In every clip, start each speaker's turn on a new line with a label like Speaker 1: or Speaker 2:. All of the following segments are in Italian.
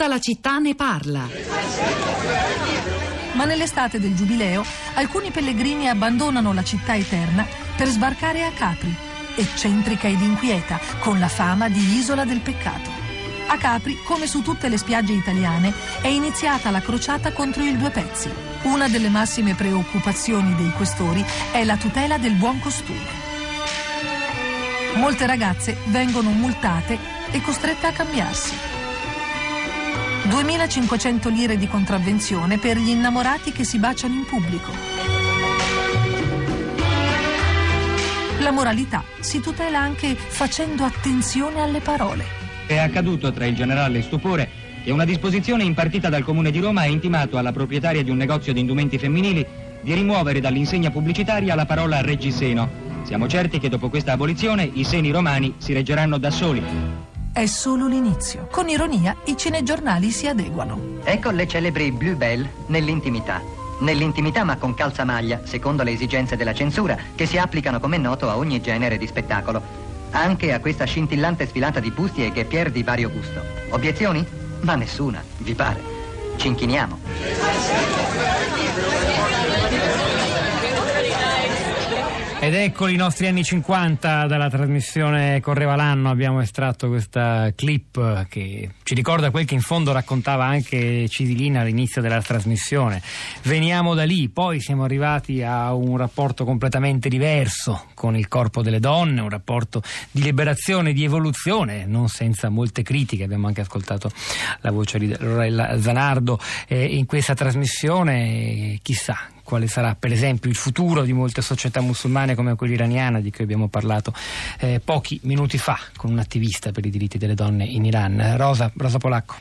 Speaker 1: Tutta la città ne parla.
Speaker 2: Ma nell'estate del Giubileo alcuni pellegrini abbandonano la città eterna per sbarcare a Capri, eccentrica ed inquieta, con la fama di isola del peccato. A Capri, come su tutte le spiagge italiane, è iniziata la crociata contro il due pezzi. Una delle massime preoccupazioni dei questori è la tutela del buon costume. Molte ragazze vengono multate e costrette a cambiarsi. 2500 lire di contravvenzione per gli innamorati che si baciano in pubblico. La moralità si tutela anche facendo attenzione alle parole.
Speaker 3: È accaduto tra il generale Stupore che una disposizione impartita dal Comune di Roma ha intimato alla proprietaria di un negozio di indumenti femminili di rimuovere dall'insegna pubblicitaria la parola reggiseno. Siamo certi che dopo questa abolizione i seni romani si reggeranno da soli.
Speaker 2: È solo l'inizio. Con ironia i cinegiornali si adeguano.
Speaker 4: Ecco le celebri Blue Bell nell'intimità. Nell'intimità ma con calzamaglia, secondo le esigenze della censura, che si applicano come noto a ogni genere di spettacolo. Anche a questa scintillante sfilata di busti e ghepier di vario gusto. Obiezioni? Ma nessuna, vi pare. Ci inchiniamo.
Speaker 5: Ed eccoli i nostri anni 50 dalla trasmissione Correva l'anno, abbiamo estratto questa clip che ci ricorda quel che in fondo raccontava anche Cisilina all'inizio della trasmissione. Veniamo da lì, poi siamo arrivati a un rapporto completamente diverso con il corpo delle donne, un rapporto di liberazione, di evoluzione, non senza molte critiche, abbiamo anche ascoltato la voce di Lorella Zanardo eh, in questa trasmissione, chissà quale sarà per esempio il futuro di molte società musulmane come quella iraniana di cui abbiamo parlato eh, pochi minuti fa con un attivista per i diritti delle donne in Iran. Rosa, Rosa Polacco.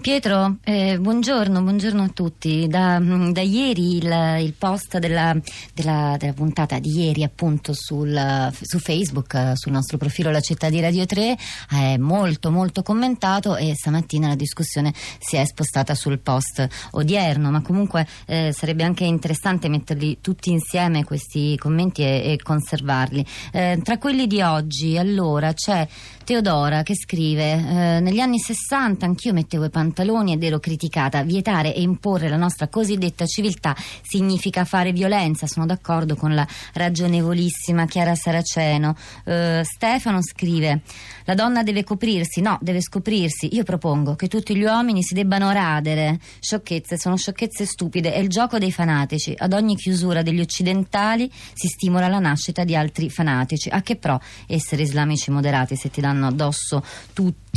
Speaker 6: Pietro, eh, buongiorno, buongiorno, a tutti. Da, da ieri il, il post della, della, della, puntata di ieri appunto sul, su Facebook, sul nostro profilo La Città di Radio 3 è molto molto commentato e stamattina la discussione si è spostata sul post odierno, ma comunque eh, sarebbe anche interessante metterli tutti insieme questi commenti e, e conservarli. Eh, tra quelli di oggi allora c'è Teodora che scrive eh, negli anni 60 anch'io mettevo i pantaloni ed ero criticata. Vietare e imporre la nostra cosiddetta civiltà significa fare violenza sono d'accordo con la ragionevolissima Chiara Saraceno. Eh, Stefano scrive la donna deve coprirsi. No deve scoprirsi. Io propongo che tutti gli uomini si debbano radere. Sciocchezze sono sciocchezze stupide. È il gioco dei fanatici. Ad ogni chiusura degli occidentali si stimola la nascita di altri fanatici. A che pro essere islamici moderati se ti danno addosso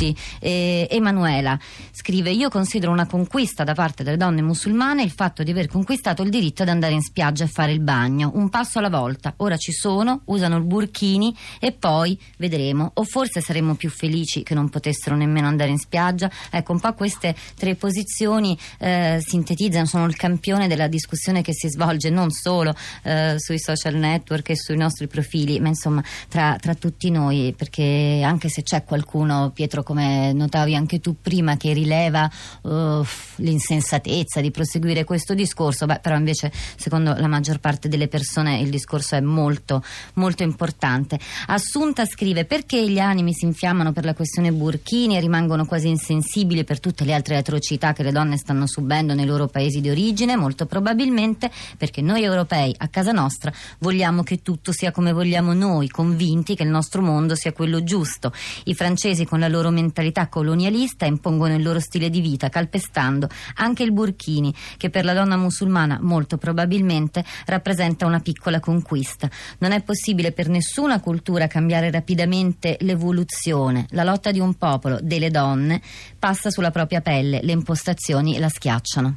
Speaker 6: tutti. Eh, Emanuela scrive: Io considero una conquista da parte delle donne musulmane il fatto di aver conquistato il diritto ad andare in spiaggia e fare il bagno, un passo alla volta. Ora ci sono, usano il burchini e poi vedremo. O forse saremmo più felici che non potessero nemmeno andare in spiaggia. Ecco, un po' queste tre posizioni eh, sintetizzano, sono il campione della discussione che si svolge non solo eh, sui social network e sui nostri profili, ma insomma tra, tra tutti noi, perché anche se c'è qualcuno, Pietro, come notavi anche tu prima, che rileva uh, l'insensatezza di proseguire questo discorso, beh, però invece secondo la maggior parte delle persone il discorso è molto, molto importante. Assunta scrive perché gli animi si infiammano per la questione Burkini e rimangono quasi insensibili per tutte le altre atrocità che le donne stanno subendo nei loro paesi di origine, molto probabilmente perché noi europei a casa nostra vogliamo che tutto sia come vogliamo noi, convinti che il nostro mondo sia quello giusto. I francesi con la loro mentalità colonialista impongono il loro stile di vita, calpestando anche il burkini, che per la donna musulmana molto probabilmente rappresenta una piccola conquista. Non è possibile per nessuna cultura cambiare rapidamente l'evoluzione. La lotta di un popolo, delle donne, passa sulla propria pelle, le impostazioni la schiacciano.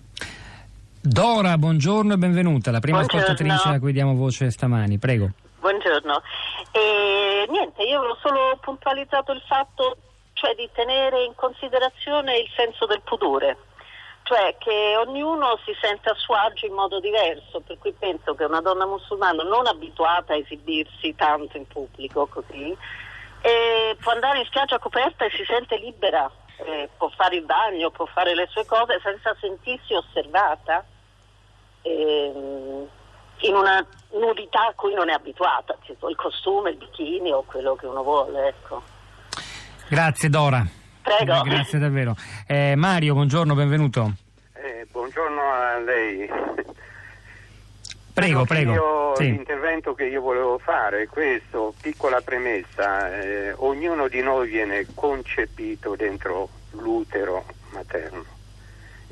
Speaker 5: Dora, buongiorno e benvenuta, la prima
Speaker 7: buongiorno.
Speaker 5: ascoltatrice a cui diamo voce stamani, prego.
Speaker 7: Buongiorno. E, niente, io avevo solo puntualizzato il fatto cioè, di tenere in considerazione il senso del pudore, cioè che ognuno si sente a suo agio in modo diverso, per cui penso che una donna musulmana non abituata a esibirsi tanto in pubblico così, può andare in spiaggia coperta e si sente libera, eh, può fare il bagno, può fare le sue cose senza sentirsi osservata. E, in una nudità a cui non è abituata, tipo il costume, il bikini o quello che uno vuole. Ecco.
Speaker 5: Grazie Dora.
Speaker 7: Prego.
Speaker 5: Grazie davvero. Eh, Mario, buongiorno, benvenuto.
Speaker 1: Eh, buongiorno a lei.
Speaker 5: Prego, prego.
Speaker 1: io-
Speaker 5: Sì.
Speaker 1: L'intervento che io volevo fare è questo, piccola premessa, eh, ognuno di noi viene concepito dentro l'utero materno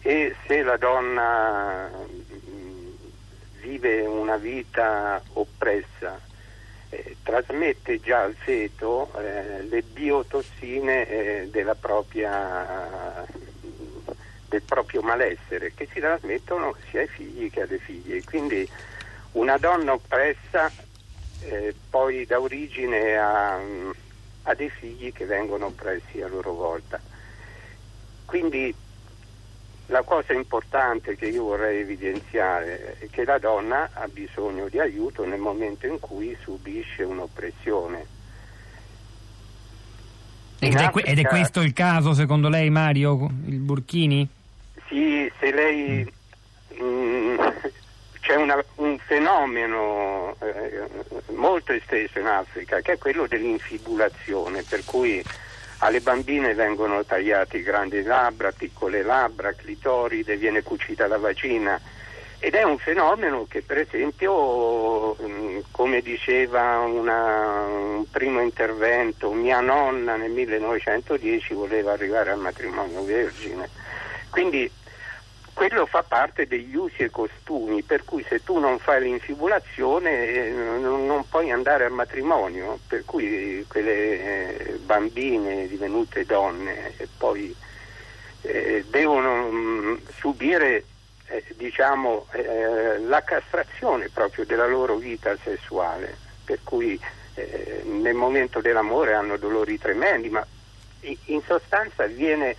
Speaker 1: e se la donna mm, vive una vita oppressa eh, trasmette già al feto eh, le biotossine eh, della propria, del proprio malessere che si trasmettono sia ai figli che alle figlie. Quindi una donna oppressa eh, poi dà origine a, a dei figli che vengono oppressi a loro volta. Quindi la cosa importante che io vorrei evidenziare è che la donna ha bisogno di aiuto nel momento in cui subisce un'oppressione.
Speaker 5: Ed è, ed è questo il caso, secondo lei, Mario, il Burkini?
Speaker 1: Sì, se lei mm, c'è una- un fenomeno eh, molto esteso in Africa che è quello dell'infibulazione, per cui alle bambine vengono tagliati grandi labbra, piccole labbra, clitoride, viene cucita la vagina ed è un fenomeno che per esempio, mm, come diceva una- un primo intervento, mia nonna nel 1910 voleva arrivare al matrimonio vergine. Quindi quello fa parte degli usi e costumi, per cui se tu non fai l'infibulazione eh, non, puoi andare al matrimonio, per cui quelle eh, bambine divenute donne poi eh, devono mm, subire diciamo, la castrazione proprio della loro vita sessuale, per cui nel momento dell'amore hanno dolori tremendi, ma in sostanza viene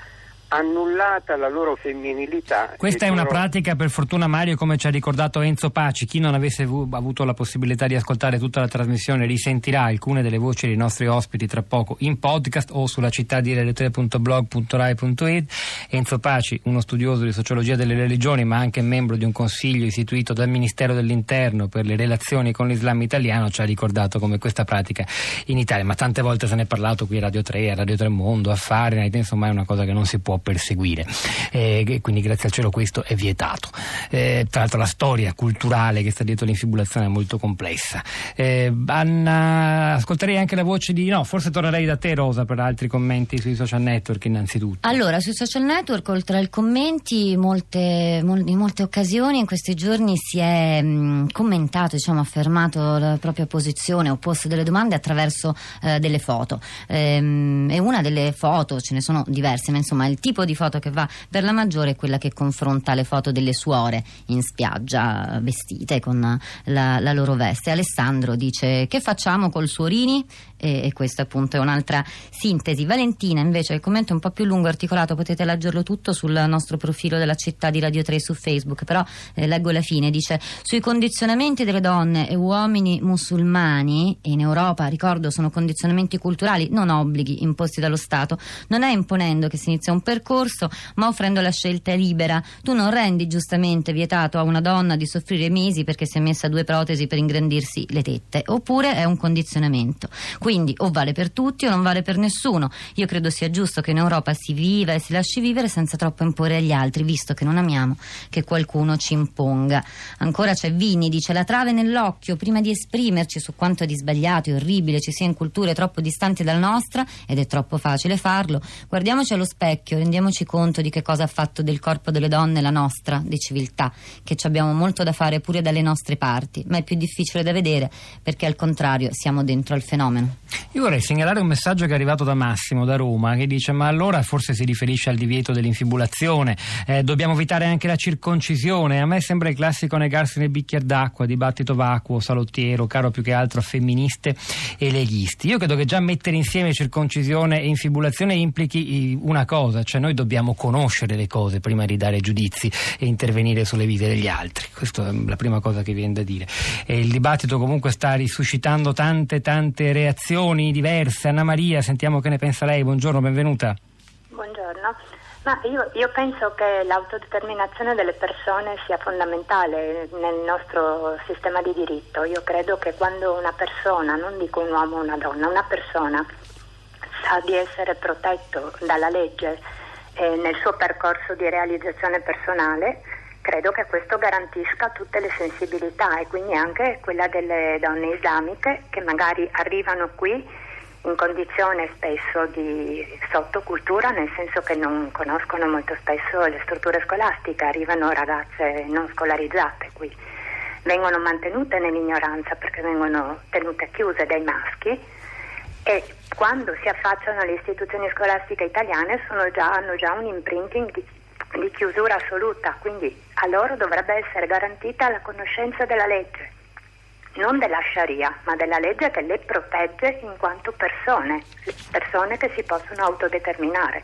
Speaker 1: annullata la loro femminilità.
Speaker 5: Questa è una
Speaker 1: loro-
Speaker 5: pratica, per fortuna Mario, come ci ha ricordato Enzo Paci. Chi non avesse vu- avuto la possibilità di ascoltare tutta la trasmissione risentirà alcune delle voci dei nostri ospiti tra poco in podcast o sulla città di radiotre.blog.rai.it. Enzo Paci, uno studioso di sociologia delle religioni, ma anche membro di un consiglio istituito dal Ministero dell'Interno per le relazioni con l'Islam italiano, ci ha ricordato come questa pratica in Italia. Ma tante volte se ne è parlato qui a Radio 3, a Radio 3 Mondo, a Fahrenheit, insomma è una cosa che non si può perseguire. Eh, quindi grazie al cielo questo è vietato. Eh, tra l'altro la storia culturale che sta dietro l'infibulazione è molto complessa. Eh, Anna, ascolterei anche la voce di... No, forse tornerei da te Rosa per altri commenti sui social network innanzitutto.
Speaker 6: Allora, sui social network, oltre ai commenti, molte, mol- in molte occasioni in questi giorni si è mh, commentato, diciamo, affermato la propria posizione o posto delle domande attraverso eh, delle foto. Ehm, e una delle foto, ce ne sono diverse, ma insomma il tipo di foto che va per la maggiore è quella che confronta le foto delle suore in spiaggia, vestite con la, la loro veste. Alessandro dice: Che facciamo col suorini? E, e questa appunto è un'altra sintesi. Valentina invece il commento è un po' più lungo, articolato, potete leggerlo tutto sul nostro profilo della città di Radio 3 su Facebook, però eh, leggo la fine, dice sui condizionamenti delle donne e uomini musulmani in Europa, ricordo, sono condizionamenti culturali, non obblighi imposti dallo Stato, non è imponendo che si inizia un percorso, ma offrendo la scelta libera. Tu non rendi giustamente vietato a una donna di soffrire mesi perché si è messa due protesi per ingrandirsi le tette, oppure è un condizionamento. Quindi o vale per tutti o non vale per nessuno. Io credo sia giusto che in Europa si viva e si lasci vivere senza troppo imporre agli altri, visto che non amiamo che qualcuno ci imponga. Ancora c'è Vini, dice la trave nell'occhio prima di esprimerci su quanto di sbagliato e orribile ci sia in culture troppo distanti dalla nostra, ed è troppo facile farlo, guardiamoci allo specchio, rendiamoci conto di che cosa ha fatto del corpo delle donne la nostra, di civiltà, che ci abbiamo molto da fare pure dalle nostre parti, ma è più difficile da vedere perché al contrario siamo dentro al fenomeno.
Speaker 5: Io vorrei segnalare un messaggio che è arrivato da Massimo da Roma che dice ma allora forse si riferisce al divieto dell'infibulazione, eh, dobbiamo evitare anche la circoncisione, a me sembra il classico negarsi nel bicchiere d'acqua, dibattito vacuo, salottiero, caro più che altro a femministe e leghisti. Io credo che già mettere insieme circoncisione e infibulazione implichi eh, una cosa, cioè noi dobbiamo conoscere le cose prima di dare giudizi e intervenire sulle vite degli altri, questa è la prima cosa che viene da dire. E il dibattito comunque sta risuscitando tante tante reazioni diverse. Anna Maria, sentiamo che ne pensa lei, buongiorno, benvenuta.
Speaker 8: Buongiorno. Ma io, io penso che l'autodeterminazione delle persone sia fondamentale nel nostro sistema di diritto. Io credo che quando una persona, non dico un uomo o una donna, una persona sa di essere protetto dalla legge eh, nel suo percorso di realizzazione personale, credo che questo garantisca tutte le sensibilità e quindi anche quella delle donne islamiche che magari arrivano qui in condizione spesso di sottocultura, nel senso che non conoscono molto spesso le strutture scolastiche, arrivano ragazze non scolarizzate qui, vengono mantenute nell'ignoranza perché vengono tenute chiuse dai maschi e quando si affacciano alle istituzioni scolastiche italiane già, hanno già un imprinting di, di chiusura assoluta, quindi a loro dovrebbe essere garantita la conoscenza della legge non della Sharia, ma della legge che le protegge in quanto persone, persone che si possono autodeterminare.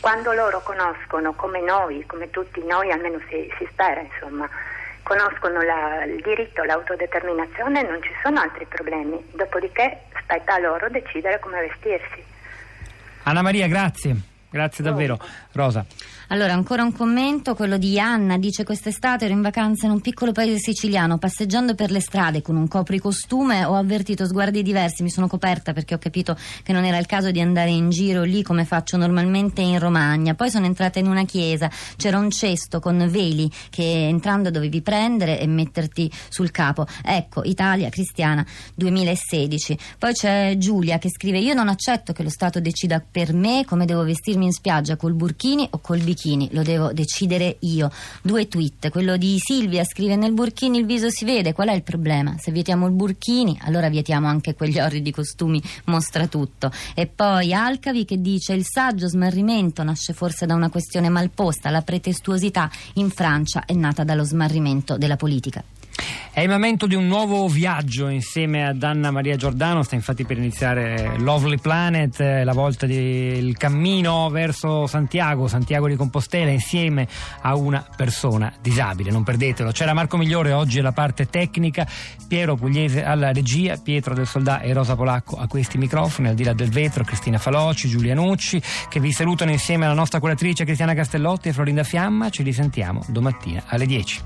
Speaker 8: Quando loro conoscono, come noi, come tutti noi, almeno si, si spera, insomma, conoscono la, il diritto all'autodeterminazione, non ci sono altri problemi. Dopodiché spetta a loro decidere come vestirsi.
Speaker 5: Anna Maria, grazie. Grazie davvero. Rosa.
Speaker 6: Allora, ancora un commento, quello di Anna, dice quest'estate ero in vacanza in un piccolo paese siciliano, passeggiando per le strade con un copricostume ho avvertito sguardi diversi, mi sono coperta perché ho capito che non era il caso di andare in giro lì come faccio normalmente in Romagna. Poi sono entrata in una chiesa, c'era un cesto con veli che entrando dovevi prendere e metterti sul capo. Ecco, Italia cristiana 2016. Poi c'è Giulia che scrive io non accetto che lo Stato decida per me come devo vestirmi in spiaggia col burchini o col bikini burkini, lo devo decidere io. Due tweet, quello di Silvia scrive nel burkini il viso si vede, qual è il problema? Se vietiamo il burkini, allora vietiamo anche quegli orridi costumi, mostra tutto. E poi Alcavi che dice il saggio smarrimento nasce forse da una questione malposta, la pretestuosità in Francia è nata dallo smarrimento della politica.
Speaker 5: È il momento di un nuovo viaggio insieme ad Anna Maria Giordano, sta infatti per iniziare Lovely Planet, eh, la volta del cammino verso Santiago, Santiago di Compostela, insieme a una persona disabile, non perdetelo. C'era Marco Migliore oggi alla parte tecnica, Piero Pugliese alla regia, Pietro del Soldà e Rosa Polacco a questi microfoni, al di là del vetro, Cristina Faloci, Giulia Nucci, che vi salutano insieme alla nostra curatrice Cristiana Castellotti e Florinda Fiamma. Ci risentiamo domattina alle 10.